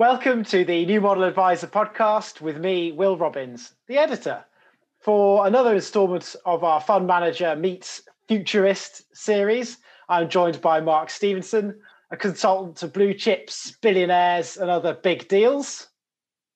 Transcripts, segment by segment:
Welcome to the New Model Adviser podcast with me, Will Robins, the editor, for another instalment of our Fund Manager Meets Futurist series. I'm joined by Mark Stevenson, a consultant to blue chips, billionaires, and other big deals.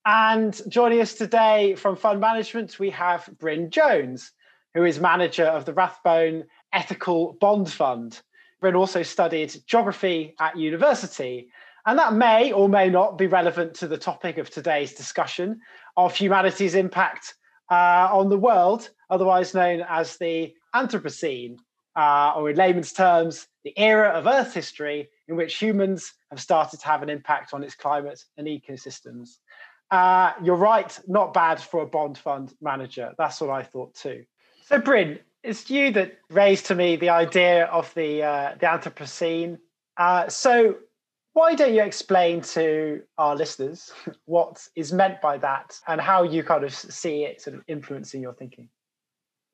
And joining us today from Fund Management, we have Bryn Jones, who is manager of the Rathbone Ethical Bond Fund. Bryn also studied geography at university, and that may or may not be relevant to the topic of today's discussion of humanity's impact uh, on the world, otherwise known as the Anthropocene, uh, or in layman's terms, the era of Earth history in which humans have started to have an impact on its climate and ecosystems. Uh, you're right, not bad for a bond fund manager. That's what I thought too. So, Bryn, it's you that raised to me the idea of the uh, the Anthropocene. Uh, so, why don't you explain to our listeners what is meant by that and how you kind of see it sort of influencing your thinking?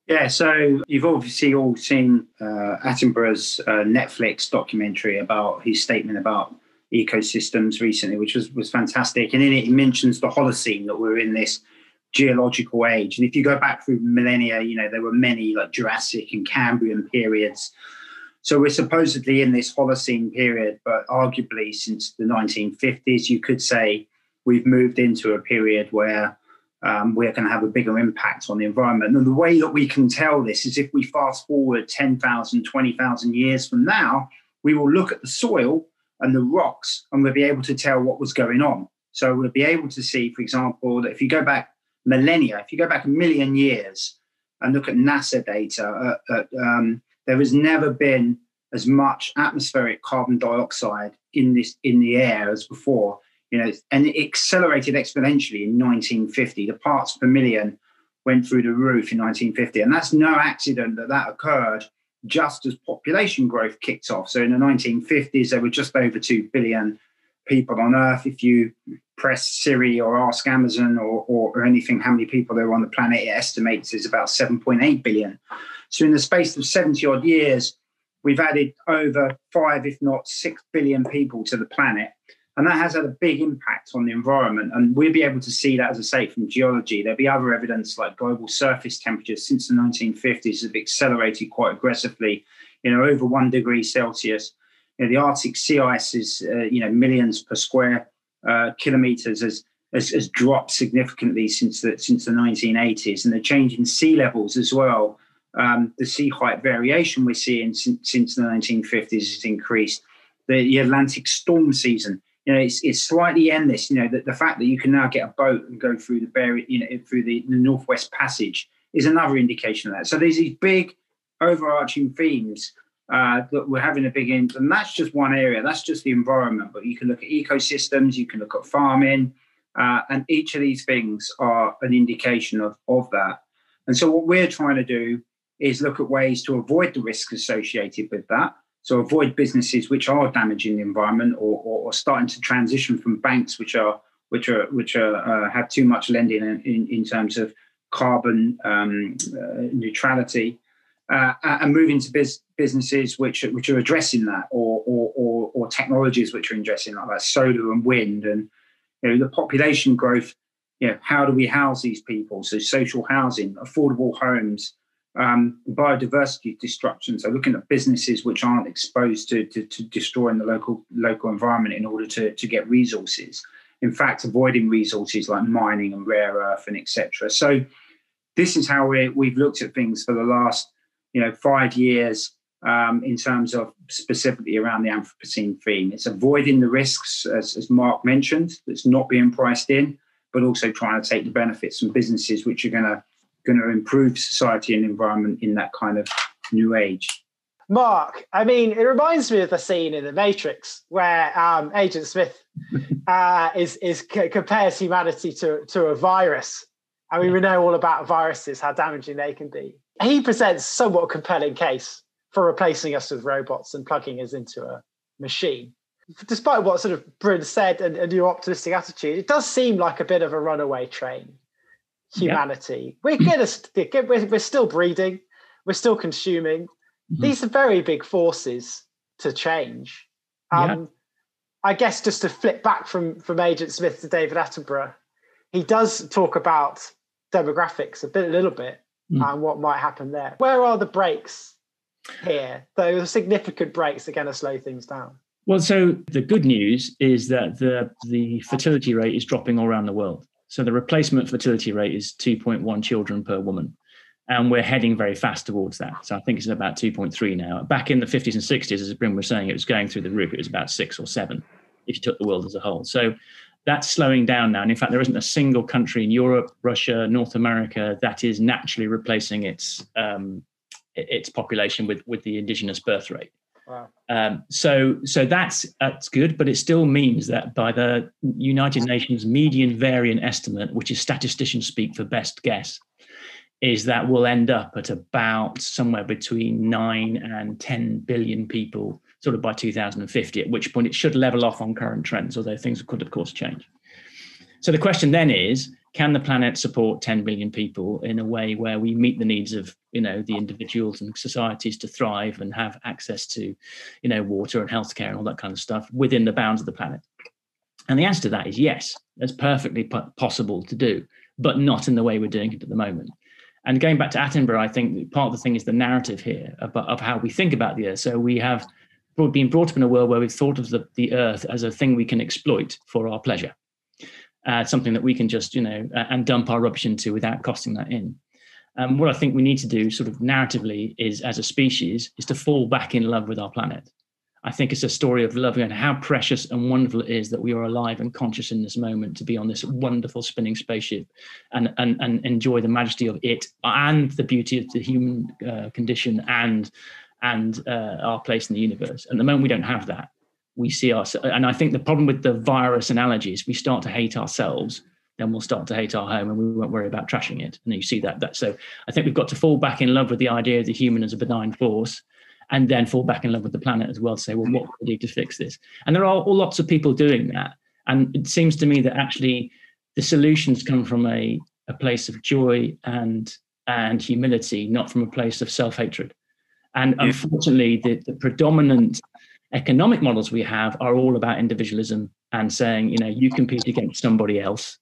Yeah, so you've obviously all seen uh, Attenborough's uh, Netflix documentary about his statement about ecosystems recently, which was, was fantastic. And in it, he mentions the Holocene that we're in this geological age. And if you go back through millennia, you know, there were many like Jurassic and Cambrian periods. So we're supposedly in this Holocene period, but arguably since the 1950s, you could say we've moved into a period where um, we're going to have a bigger impact on the environment. And the way that we can tell this is if we fast forward 10,000, 20,000 years from now, we will look at the soil and the rocks and we'll be able to tell what was going on. So we'll be able to see, for example, that if you go back millennia, if you go back a million years and look at NASA data, uh, uh, um, there has never been as much atmospheric carbon dioxide in this in the air as before. You know, and it accelerated exponentially in 1950. The parts per million went through the roof in 1950, and that's no accident that that occurred just as population growth kicked off. So in the 1950s, there were just over 2 billion people on Earth. If you press Siri or ask Amazon or, or, or anything, how many people there are on the planet, it estimates is about 7.8 billion. So in the space of 70 odd years, we've added over five, if not six billion people to the planet. And that has had a big impact on the environment. And we'll be able to see that, as I say, from geology. There'll be other evidence like global surface temperatures since the 1950s have accelerated quite aggressively, you know, over one degree Celsius. You know, the Arctic sea ice is, uh, you know, millions per square uh, kilometers has, has, has, dropped significantly since the, since the 1980s. And the change in sea levels as well, um, the sea height variation we're seeing since, since the 1950s has increased. The, the Atlantic storm season you know, it's, it's slightly endless. You know, the, the fact that you can now get a boat and go through the Bering, you know, through the, the Northwest Passage is another indication of that. So there's these big overarching themes uh, that we're having a big impact, and that's just one area. That's just the environment. But you can look at ecosystems, you can look at farming, uh, and each of these things are an indication of of that. And so what we're trying to do is look at ways to avoid the risks associated with that. So avoid businesses which are damaging the environment or, or, or starting to transition from banks which are which are which are uh, have too much lending in, in, in terms of carbon um, uh, neutrality, uh, and moving to biz- businesses which which are addressing that, or, or or, or technologies which are addressing that, like solar and wind, and you know the population growth. You know, how do we house these people? So social housing, affordable homes, um, biodiversity destruction. So looking at businesses which aren't exposed to, to, to, destroying the local local environment in order to, to get resources. In fact, avoiding resources like mining and rare earth and etc. So this is how we we've looked at things for the last you know five years um, in terms of specifically around the Anthropocene theme. It's avoiding the risks, as, as Mark mentioned, that's not being priced in, but also trying to take the benefits from businesses which are going to going to improve society and environment in that kind of new age. Mark, I mean, it reminds me of the scene in The Matrix where um, Agent Smith uh, is is compares humanity to to a virus, and we know all about viruses, how damaging they can be. He presents somewhat compelling case for replacing us with robots and plugging us into a machine. Despite what sort of Bryn said and, and your optimistic attitude, it does seem like a bit of a runaway train humanity. We're gonna we're, we're still breeding, we're still consuming. Mm-hmm. These are very big forces to change. Um, I guess just to flip back from from Agent Smith to David Attenborough, he does talk about demographics a bit, a little bit, mm. and what might happen there. Where are the breaks here? Those significant breaks are going to slow things down. Well, so the good news is that the the fertility rate is dropping all around the world. So the replacement fertility rate is 2.1 children per woman. And we're heading very fast towards that. So I think it's about 2.3 now. Back in the 50s and 60s, as Bryn was saying, it was going through the roof. It was about six or seven if you took the world as a whole. So that's slowing down now. And in fact, there isn't a single country in Europe, Russia, North America that is naturally replacing its um, its population with with the indigenous birth rate. Um, so so that's that's good, but it still means that by the United Nations median variant estimate, which is statisticians speak for best guess, is that we'll end up at about somewhere between nine and ten billion people, sort of by 2050. At which point it should level off on current trends, although things could of course change. So the question then is can the planet support 10 billion people in a way where we meet the needs of you know the individuals and societies to thrive and have access to you know water and healthcare and all that kind of stuff within the bounds of the planet? And the answer to that is yes that's perfectly possible to do but not in the way we're doing it at the moment. And going back to attenborough i think part of the thing is the narrative here of, of how we think about the earth. So we have been brought up in a world where we've thought of the, the earth as a thing we can exploit for our pleasure uh, something that we can just, you know, uh, and dump our rubbish into without costing that in. Um, what I think we need to do, sort of narratively, is as a species, is to fall back in love with our planet. I think it's a story of love and how precious and wonderful it is that we are alive and conscious in this moment to be on this wonderful spinning spaceship and, and, and enjoy the majesty of it and the beauty of the human uh, condition and, and uh, our place in the universe. And the moment we don't have that, we see ourselves. And I think the problem with the virus analogy is we start to hate ourselves, then we'll start to hate our home and we won't worry about trashing it. And you see that. that so I think we've got to fall back in love with the idea of the human as a benign force and then fall back in love with the planet as well. Say, well, what can we do to fix this? And there are lots of people doing that. And it seems to me that actually the solutions come from a, a place of joy and and humility, not from a place of self-hatred. And unfortunately, the, the predominant economic models we have are all about individualism and saying, you know, you compete against somebody else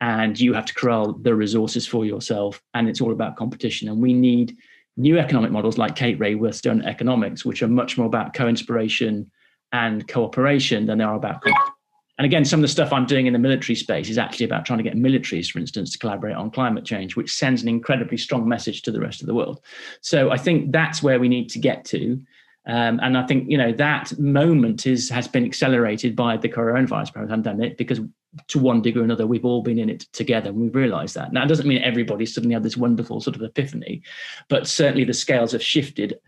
and you have to corral the resources for yourself. And it's all about competition. And we need new economic models like Kate Raworth's doughnut economics, which are much more about co-inspiration and cooperation than they are about competition. And again, some of the stuff I'm doing in the military space is actually about trying to get militaries, for instance, to collaborate on climate change, which sends an incredibly strong message to the rest of the world. So I think that's where we need to get to. Um, and I think you know that moment is has been accelerated by the coronavirus pandemic because to one degree or another we've all been in it together and we've realized that. Now it doesn't mean everybody suddenly had this wonderful sort of epiphany, but certainly the scales have shifted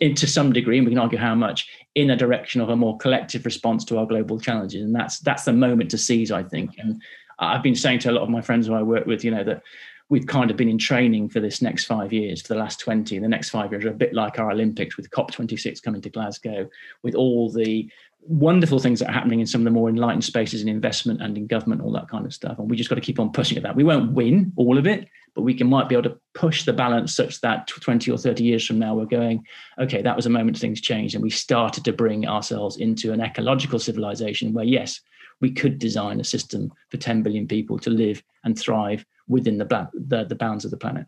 into some degree, and we can argue how much in a direction of a more collective response to our global challenges. And that's that's the moment to seize, I think. And I've been saying to a lot of my friends who I work with, you know, that we've kind of been in training for this next five years, for the last 20. The next five years are a bit like our Olympics with COP26 coming to Glasgow, with all the wonderful things that are happening in some of the more enlightened spaces in investment and in government, all that kind of stuff. And we just got to keep on pushing at that. We won't win all of it, but we can might be able to push the balance such that 20 or 30 years from now, we're going, okay, that was a moment things changed. And we started to bring ourselves into an ecological civilization where, yes, we could design a system for 10 billion people to live and thrive within the, the, the bounds of the planet.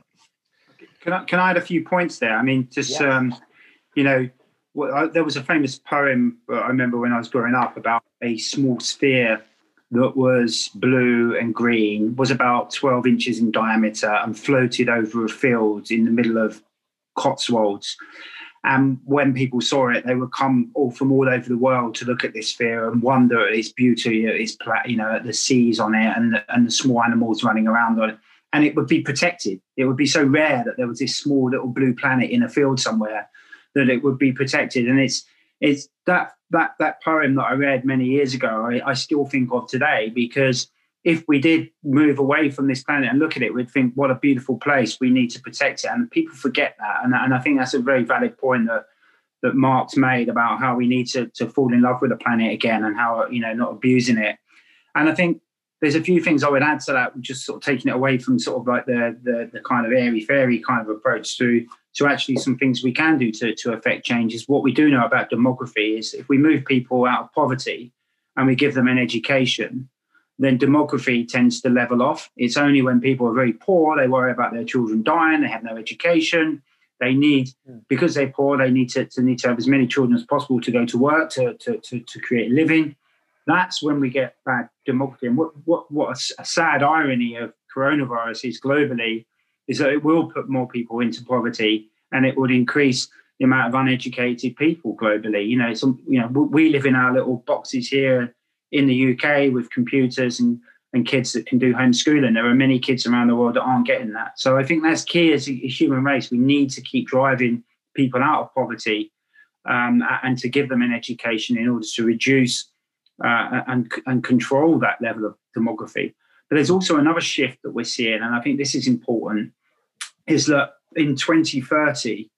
Can I, can I add a few points there? I mean, just, yeah. um, you know, well, I, there was a famous poem uh, I remember when I was growing up about a small sphere that was blue and green, was about 12 inches in diameter, and floated over a field in the middle of Cotswolds. And when people saw it, they would come all from all over the world to look at this sphere and wonder at its beauty, at its you know, at the seas on it and the, and the small animals running around on it. And it would be protected. It would be so rare that there was this small little blue planet in a field somewhere that it would be protected. And it's it's that that that poem that I read many years ago. I, I still think of today because if we did move away from this planet and look at it, we'd think, what a beautiful place. We need to protect it. And people forget that. And, and I think that's a very valid point that, that Mark's made about how we need to, to fall in love with the planet again and how, you know, not abusing it. And I think there's a few things I would add to that, just sort of taking it away from sort of like the, the, the kind of airy fairy kind of approach to, to actually some things we can do to, to affect change is what we do know about demography is if we move people out of poverty, and we give them an education, then demography tends to level off. It's only when people are very poor, they worry about their children dying, they have no education. They need, hmm. because they're poor, they need to, to need to have as many children as possible to go to work, to, to, to, to create a living. That's when we get bad demography. And what, what, what a, a sad irony of coronavirus is globally is that it will put more people into poverty and it would increase the amount of uneducated people globally. You know, some you know we live in our little boxes here in the UK with computers and and kids that can do homeschooling. There are many kids around the world that aren't getting that. So I think that's key as a human race. We need to keep driving people out of poverty um, and to give them an education in order to reduce uh, and and control that level of demography. But there's also another shift that we're seeing, and I think this is important, is that in 2030,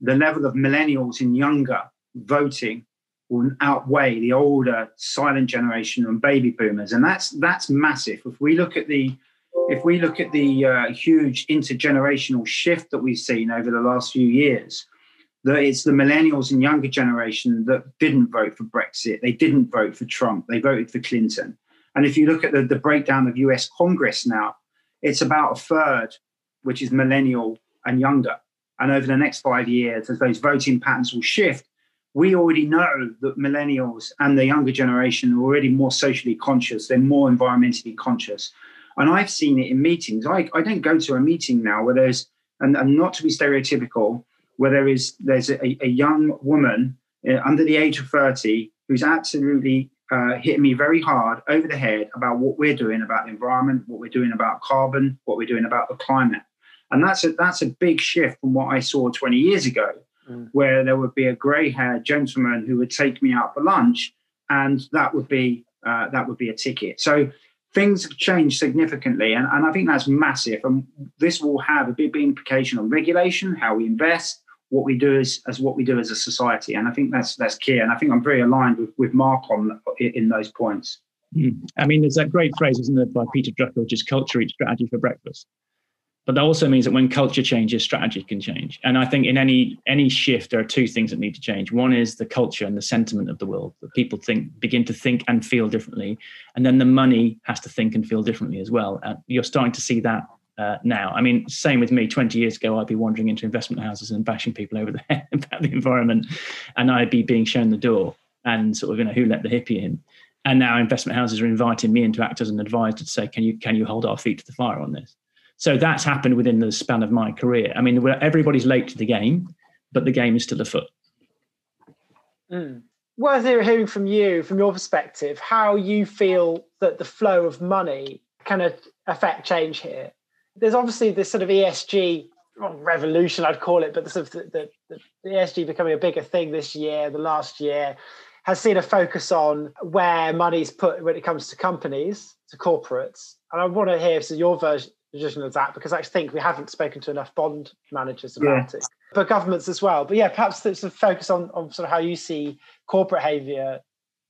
the level of millennials and younger voting will outweigh the older silent generation and baby boomers, and that's that's massive. If we look at the if we look at the uh, huge intergenerational shift that we've seen over the last few years, that it's the millennials and younger generation that didn't vote for Brexit, they didn't vote for Trump, they voted for Clinton. And if you look at the, the breakdown of US Congress now, it's about a third, which is millennial and younger. And over the next five years, as those voting patterns will shift, we already know that millennials and the younger generation are already more socially conscious, they're more environmentally conscious. And I've seen it in meetings. I, I don't go to a meeting now where there's, and, and not to be stereotypical, where there is there's a, a young woman uh, under the age of 30 who's absolutely uh, hitting me very hard over the head about what we're doing about the environment, what we're doing about carbon, what we're doing about the climate. And that's a that's a big shift from what I saw 20 years ago, mm. where there would be a grey-haired gentleman who would take me out for lunch, and that would be uh, that would be a ticket. So things have changed significantly, and, and I think that's massive. And this will have a big, big implication on regulation, how we invest, what we do as, as what we do as a society. And I think that's that's key. And I think I'm very aligned with, with Mark on in those points. Mm. I mean, there's that great phrase, isn't there, by Peter Drucker, which is culture eats strategy for breakfast. But that also means that when culture changes, strategy can change. And I think in any any shift, there are two things that need to change. One is the culture and the sentiment of the world that people think begin to think and feel differently, and then the money has to think and feel differently as well. You're starting to see that uh, now. I mean, same with me. 20 years ago, I'd be wandering into investment houses and bashing people over the head about the environment, and I'd be being shown the door and sort of, you know, who let the hippie in. And now investment houses are inviting me in to act as an advisor to say, can you can you hold our feet to the fire on this? So that's happened within the span of my career. I mean, everybody's late to the game, but the game is still afoot. Mm. Worth hearing from you, from your perspective, how you feel that the flow of money can affect change here there's obviously this sort of ESG revolution, I'd call it, but the, sort of the, the, the ESG becoming a bigger thing this year, the last year, has seen a focus on where money's put when it comes to companies, to corporates. And I want to hear so your version of that because I think we haven't spoken to enough bond managers about yeah. it, but governments as well. But yeah, perhaps there's a focus on, on sort of how you see corporate behavior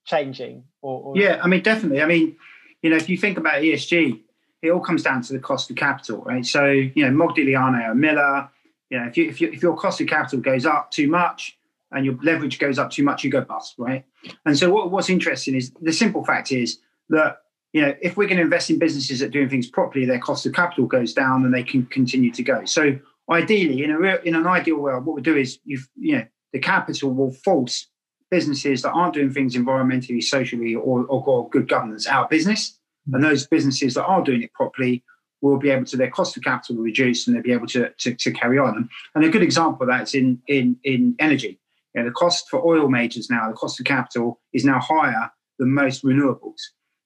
changing. Or, or yeah, I mean, definitely. I mean, you know, if you think about ESG, it all comes down to the cost of capital, right? So, you know, Modigliani, Miller, you know, if, you, if, you, if your cost of capital goes up too much and your leverage goes up too much, you go bust, right? And so what, what's interesting is the simple fact is that, you know, if we're going to invest in businesses that are doing things properly, their cost of capital goes down and they can continue to go. So ideally, in a real, in an ideal world, what we do is you you know the capital will force businesses that aren't doing things environmentally, socially, or, or got good governance out of business hmm. and those businesses that are doing it properly will be able to their cost of capital will reduce and they'll be able to, to, to carry on. And a good example of that is in in in energy. You know, the cost for oil majors now, the cost of capital is now higher than most renewables.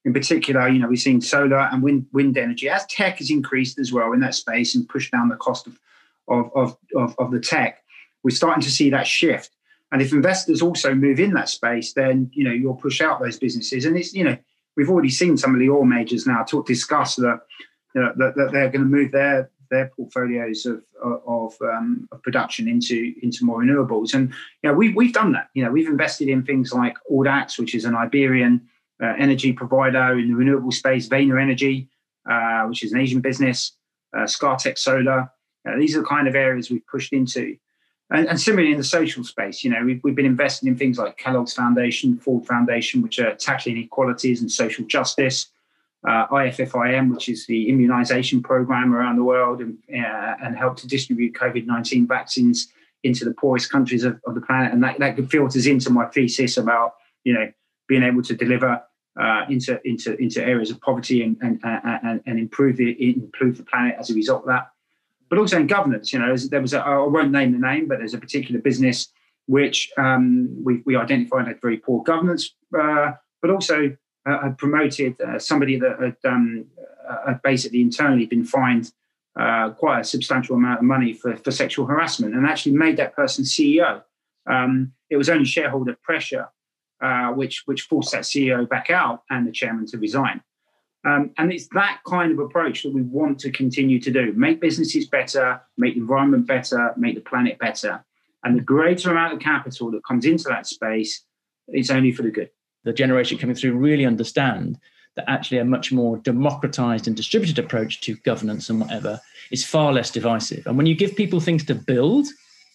In particular, you know, we've seen solar and wind wind energy as tech has increased as well in that space and pushed down the cost of of of, of, of the tech. We're starting to see that shift. And if investors also move in that space, then you know you'll push out those businesses. And it's you know we've already seen some of the oil majors now talk discuss that you know, that, that, they're going to move their their portfolios of of, um, of, production into into more renewables. And you know, we've we've done that. You know, we've invested in things like Audax, which is an Iberian uh, energy provider in the renewable space, Vayner Energy, uh, which is an Asian business, uh, Scatec Solar. Uh, these are the kind of areas we've pushed into. And, and, similarly in the social space, you know, we've, we've been investing in things like Kellogg's Foundation, Ford Foundation, which are tackling inequalities and social justice, uh, IFFIM, which is the immunization program around the world and, uh, and help to distribute COVID 19 vaccines into the poorest countries of, of, the planet. And that, that filters into my thesis about, you know, being able to deliver uh, into, into, into areas of poverty and, and, and, and improve, the, improve the planet as a result of that but also in governance. You know, there was a, I won't name the name, but there's a particular business which um, we, we identified had very poor governance, uh, but also uh, had promoted uh, somebody that had, um, uh, had, basically internally been fined uh, quite a substantial amount of money for, for sexual harassment and actually made that person CEO. Um, it was only shareholder pressure uh, which which forced that CEO back out and the chairman to resign. Um, and it's that kind of approach that we want to continue to do make businesses better, make the environment better, make the planet better. And the greater amount of capital that comes into that space, it's only for the good. The generation coming through really understand that actually a much more democratized and distributed approach to governance and whatever is far less divisive. And when you give people things to build,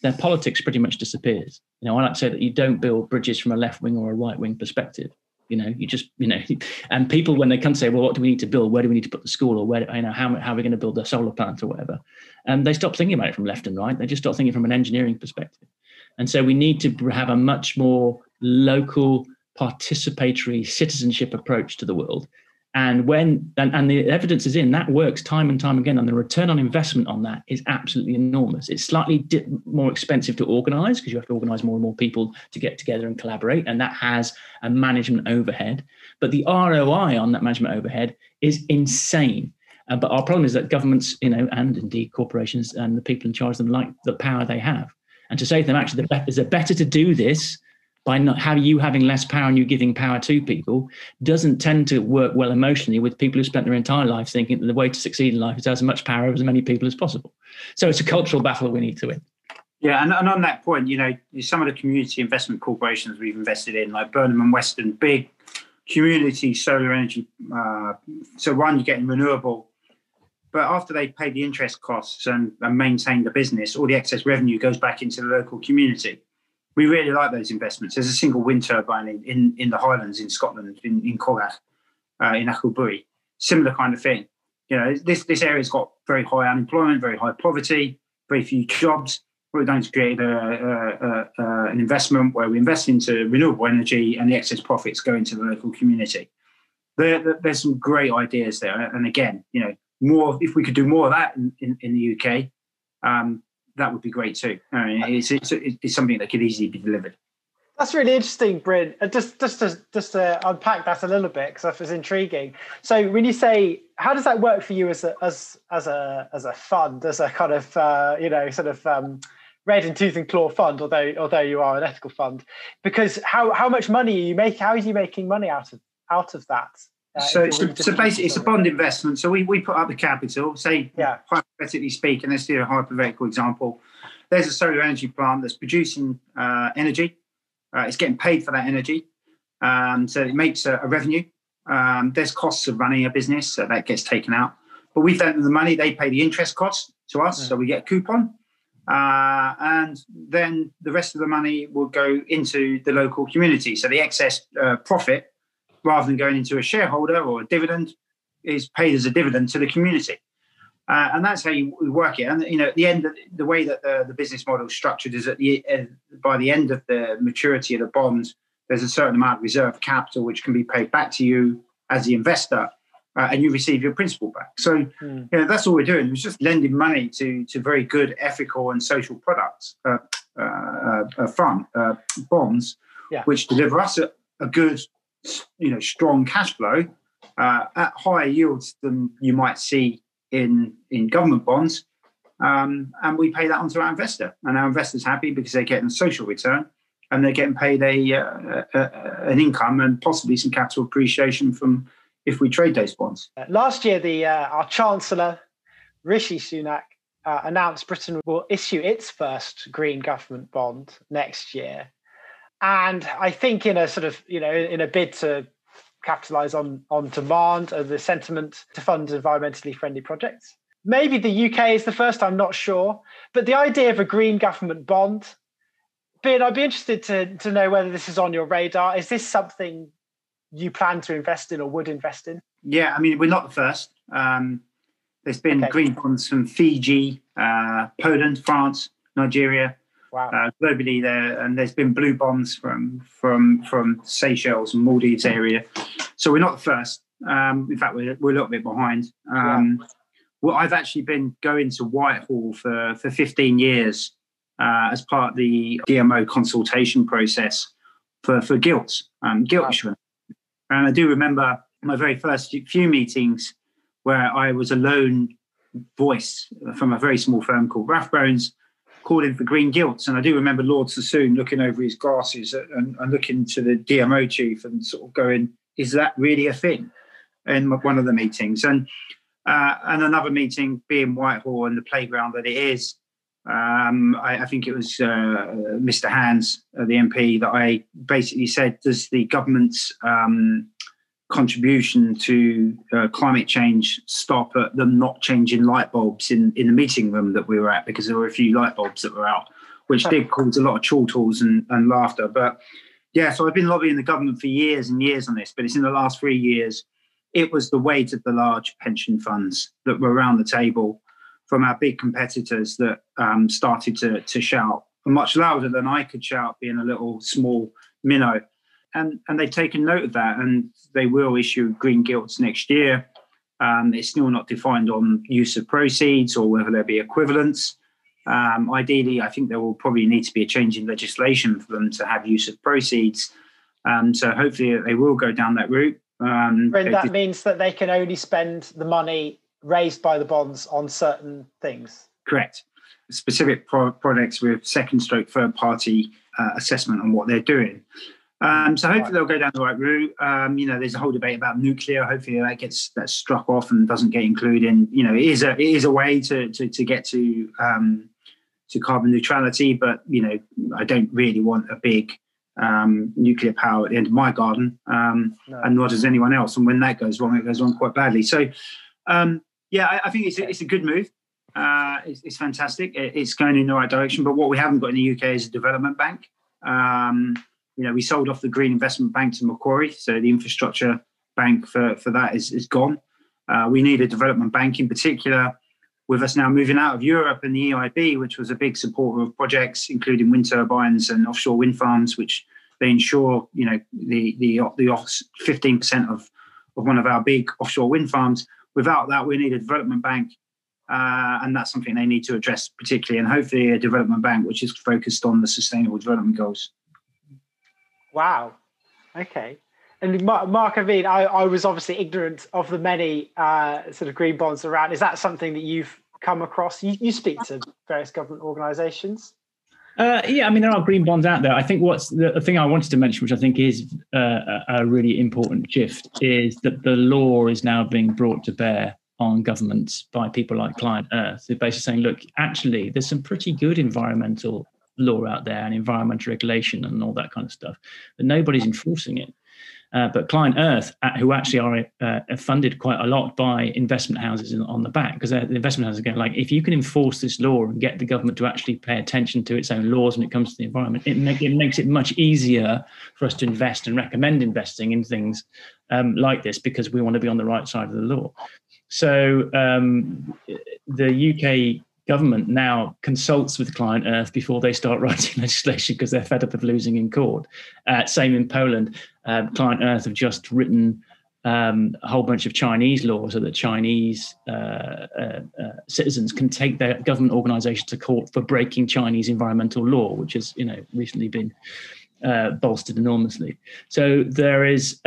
their politics pretty much disappears. You know, I like to say that you don't build bridges from a left wing or a right wing perspective. You know, you just, you know, and people when they come to say, well, what do we need to build? Where do we need to put the school, or where, you know, how, how are we going to build a solar plant or whatever? And they stop thinking about it from left and right. They just start thinking from an engineering perspective. And so we need to have a much more local, participatory citizenship approach to the world and when and, and the evidence is in that works time and time again and the return on investment on that is absolutely enormous. It's slightly di- more expensive to organize because you have to organize more and more people to get together and collaborate and that has a management overhead. But the roi on that management overhead is insane. Uh, but our problem is that governments you know and indeed corporations and the people in charge of them like the power they have. And to say to them actually the be- is it better to do this by not how you having less power and you giving power to people doesn't tend to work well emotionally with people who spent their entire life thinking that the way to succeed in life is to have as much power over as many people as possible. So it's a cultural battle we need to win. Yeah, and, and on that point, you know, some of the community investment corporations we've invested in, like Burnham and Weston, big community solar energy. Uh, so one, you're getting renewable, but after they pay the interest costs and, and maintain the business, all the excess revenue goes back into the local community we really like those investments. There's a single wind turbine in, in, in the Highlands in Scotland, in, in Coigach, uh, in Achiltibuie. Similar kind of thing. You know, this, this area's got very high unemployment, very high poverty, very few jobs. We're going to create a, a, a, an investment where we invest into renewable energy and the excess profits go into the local community. There, there's some great ideas there. And again, you know, more if we could do more of that in, in, in the UK, um, that would be great too. I mean, it's, it's, it's something that could easily be delivered. That's really interesting, Bryn. Uh, just just to just to unpack that a little bit because that was intriguing. So when you say, how does that work for you as a as as a as a fund, as a kind of uh, you know sort of um, red and tooth and claw fund, although although you are an ethical fund, because how how much money are you making? How are you making money out of out of that? So, so, so basically, it's a bond investment. So we, we put up the capital, say, yeah. hypothetically speaking, let's do a hypothetical example. There's a solar energy plant that's producing uh, energy. Uh, it's getting paid for that energy. Um, so it makes a, a revenue. Um, there's costs of running a business, so that gets taken out. But we've lent them the money, they pay the interest cost to us, yeah. so we get a coupon. Uh, and then the rest of the money will go into the local community. So the excess uh, profit rather than going into a shareholder or a dividend, is paid as a dividend to the community. Uh, and that's how you work it. And you know, at the end, of the way that the, the business model is structured is at the uh, by the end of the maturity of the bonds, there's a certain amount of reserve capital which can be paid back to you as the investor, uh, and you receive your principal back. So, mm. you know, that's all we're doing. It's just lending money to to very good ethical and social products, uh, uh, uh fund bonds, yeah. which deliver us a, a good you know strong cash flow uh, at higher yields than you might see in in government bonds, um, and we pay that onto our investor, and our investor's happy because they're getting a social return and they're getting paid a, uh, a, a an income and possibly some capital appreciation from if we trade those bonds. Last year, the uh, our chancellor Rishi Sunak. Uh, announced Britain will issue its first green government bond next year and I think in a sort of you know in a bid to capitalize on on demand and the sentiment to fund environmentally friendly projects. Maybe the UK is the first. I'm not sure, but the idea of a green government bond Bryn, I'd be interested to, to know whether this is on your radar. Is this something you plan to invest in or would invest in? Yeah, I mean, we're not the first. Um, there's been Okay. green bonds from Fiji, uh, Poland, France, Nigeria, Wow. uh, globally there, and there's been blue bonds from from from Seychelles and Maldives area. So we're not the first. Um, in fact, we're, we're a little bit behind. Um, Well, I've actually been going to Whitehall for for 15 years uh, as part of the DMO consultation process for for gilt, um, gilt Wow. issuance. And I do remember my very first few meetings where I was a lone voice from a very small firm called Rathbones calling for green gilts. And I do remember Lord Sassoon looking over his glasses and, and looking to the DMO chief and sort of going, is that really a thing? In one of the meetings. And uh, and another meeting being Whitehall and the playground that it is. Um, I, I think it was uh, Mr. Hands, uh, the MP, that I basically said, does the government's um, contribution to uh, climate change stop at them not changing light bulbs in, in the meeting room that we were at because there were a few light bulbs that were out, which did cause a lot of chortles and, and laughter. But yeah, so I've been lobbying the government for years and years on this, but it's in the last three years. It was the weight of the large pension funds that were around the table from our big competitors that um, started to, to shout much louder than I could shout, being a little small minnow and and they've taken note of that, and they will issue green gilts next year. Um, it's still not defined on use of proceeds or whether there be equivalents. Um, ideally, I think there will probably need to be a change in legislation for them to have use of proceeds. Um, so hopefully, they will go down that route. Um, And that did- means that they can only spend the money raised by the bonds on certain things. Correct. Specific pro- products with second stroke third party uh, assessment on what they're doing. Um, so hopefully they'll go down the right route. Um, you know, there's a whole debate about nuclear. Hopefully that gets that's struck off and doesn't get included. In, you know, it is a it is a way to to, to get to um, to carbon neutrality. But you know, I don't really want a big um, nuclear power at the end of my garden. Um, No. and nor does anyone else. And when that goes wrong, it goes wrong quite badly. So, um, yeah, I, I think it's a, it's a good move. Uh, it's, it's fantastic. It- it's going in the right direction. But what we haven't got in the UK is a development bank. Um, you know, we sold off the Green Investment Bank to Macquarie, so the infrastructure bank for for that is is gone. Uh, we need a development bank in particular. With us now moving out of Europe and the EIB, which was a big supporter of projects, including wind turbines and offshore wind farms, which they ensure, you know, the the the fifteen percent of of one of our big offshore wind farms. Without that, we need a development bank, uh, and that's something they need to address particularly, and hopefully a development bank which is focused on the sustainable development goals. Wow. Okay. And Mark, I mean, I, I was obviously ignorant of the many uh, sort of green bonds around. Is that something that you've come across? You, you speak to various government organisations. Uh, yeah, I mean there are green bonds out there. I think what's the, the thing I wanted to mention, which I think is uh, a, really important shift, is that the law is now being brought to bear on governments by people like Client Earth. They're basically saying, look, actually, there's some pretty good environmental law out there and environmental regulation and all that kind of stuff, but nobody's enforcing it. Uh, but Client Earth, uh, who actually are uh, funded quite a lot by investment houses on the back, because the investment houses are going like, if you can enforce this law and get the government to actually pay attention to its own laws when it comes to the environment, it, make, it makes it much easier for us to invest and recommend investing in things um, like this because we want to be on the right side of the law. So um, the UK government now consults with Client Earth before they start writing legislation because they're fed up of losing in court. Uh, same in Poland. Uh, Client Earth have just written um, a whole bunch of Chinese law so that Chinese uh, uh, uh, citizens can take their government organization to court for breaking Chinese environmental law, which has you know recently been bolstered enormously. So there is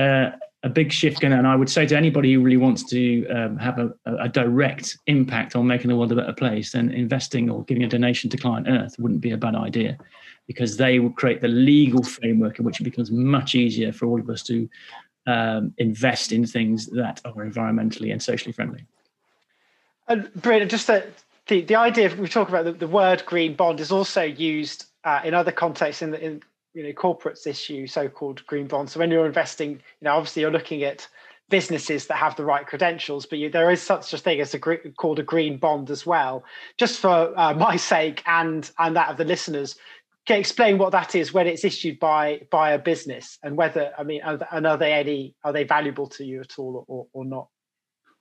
a big shift going on. And I would say to anybody who really wants to um, have a, a, direct impact on making the world a better place, then investing or giving a donation to Client Earth wouldn't be a bad idea because they will create the legal framework in which it becomes much easier for all of us to um, invest in things that are environmentally and socially friendly. And Bryn, just the, the, the idea, we talk about the, the word green bond is also used uh, in other contexts in, the, in you know corporates issue so-called green bonds. So when you're investing, you know, obviously you're looking at businesses that have the right credentials, but you, there is such a thing as a called a green bond as well. Just for uh, my sake and and that of the listeners, can explain what that is when it's issued by by a business and whether I mean and are they any are they valuable to you at all or, or not?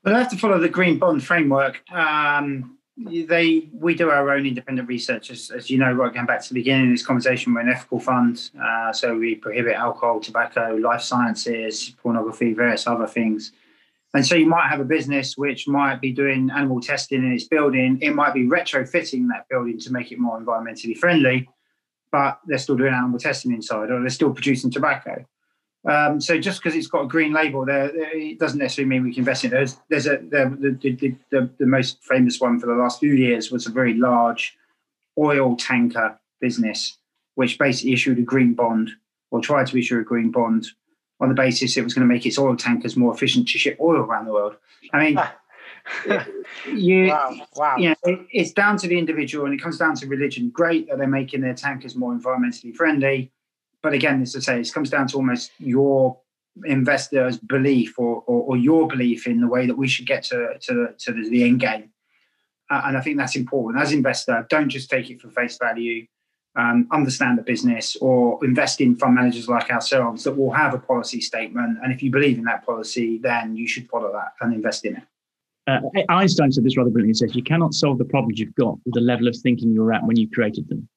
Well, I have to follow the green bond framework. Um, they we do our own independent research, as, as, you know. Right, going back to the beginning of this conversation, we're an ethical fund, uh, so we prohibit alcohol, tobacco, life sciences, pornography, various other things. And so you might have a business which might be doing animal testing in its building. It might be retrofitting that building to make it more environmentally friendly but they're still doing animal testing inside, or they're still producing tobacco. Um, so just because it's got a green label, there, it doesn't necessarily mean we can invest in it. There's, there's a the, the, the, the, most famous one for the last few years was a very large oil tanker business, which basically issued a green bond or tried to issue a green bond on the basis it was going to make its oil tankers more efficient to ship oil around the world. I mean, you, wow, wow. You know, it, it's down to the individual and it comes down to religion. Great that they're making their tankers more environmentally friendly. But again, as I say, it comes down to almost your investor's belief or, or, or your belief in the way that we should get to, to, to the, the end game. Uh, and I think that's important. As investor, don't just take it for face value. Um, understand the business or invest in fund managers like ourselves that will have a policy statement. And if you believe in that policy, then you should follow that and invest in it. Uh, Einstein said this rather brilliantly. He says, You cannot solve the problems you've got with the level of thinking you were at when you created them.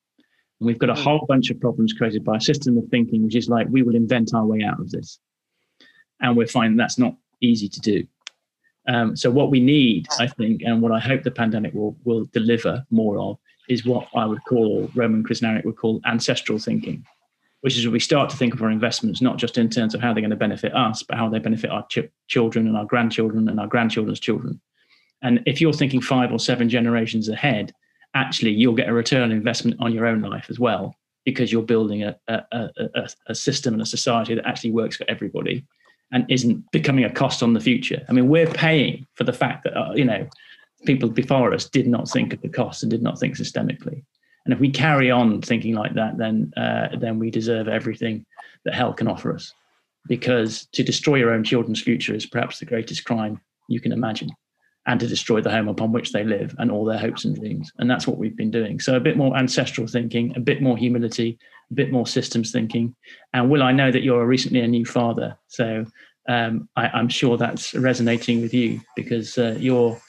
And we've got a hmm. whole bunch of problems created by a system of thinking, which is like, we will invent our way out of this. And we're finding that's not easy to do. Um, so, what we need, I think, and what I hope the pandemic will, will deliver more of, is what I would call, Roman Krznaric would call ancestral thinking which is we start to think of our investments not just in terms of how they're going to benefit us, but how they benefit our ch- children and our grandchildren and our grandchildren's children. And if you're thinking five or seven generations ahead, actually you'll get a return on investment on your own life as well, because you're building a, a, a, a system and a society that actually works for everybody and isn't becoming a cost on the future. I mean, we're paying for the fact that, uh, you know, people before us did not think of the cost and did not think systemically. And if we carry on thinking like that, then uh, then we deserve everything that hell can offer us. Because to destroy your own children's future is perhaps the greatest crime you can imagine, and to destroy the home upon which they live and all their hopes and dreams. And that's what we've been doing. So a bit more ancestral thinking, a bit more humility, a bit more systems thinking. And Will, I know that you're recently a new father, so um, I, am sure that's resonating with you because uh, your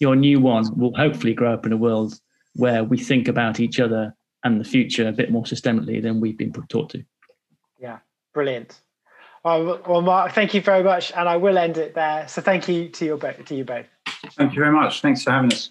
your new one will hopefully grow up in a world where we think about each other and the future a bit more systemically than we've been taught to. Yeah, brilliant. Well, Mark, thank you very much, and I will end it there. So, thank you to you both. To you both. Thank you very much. Thanks for having us.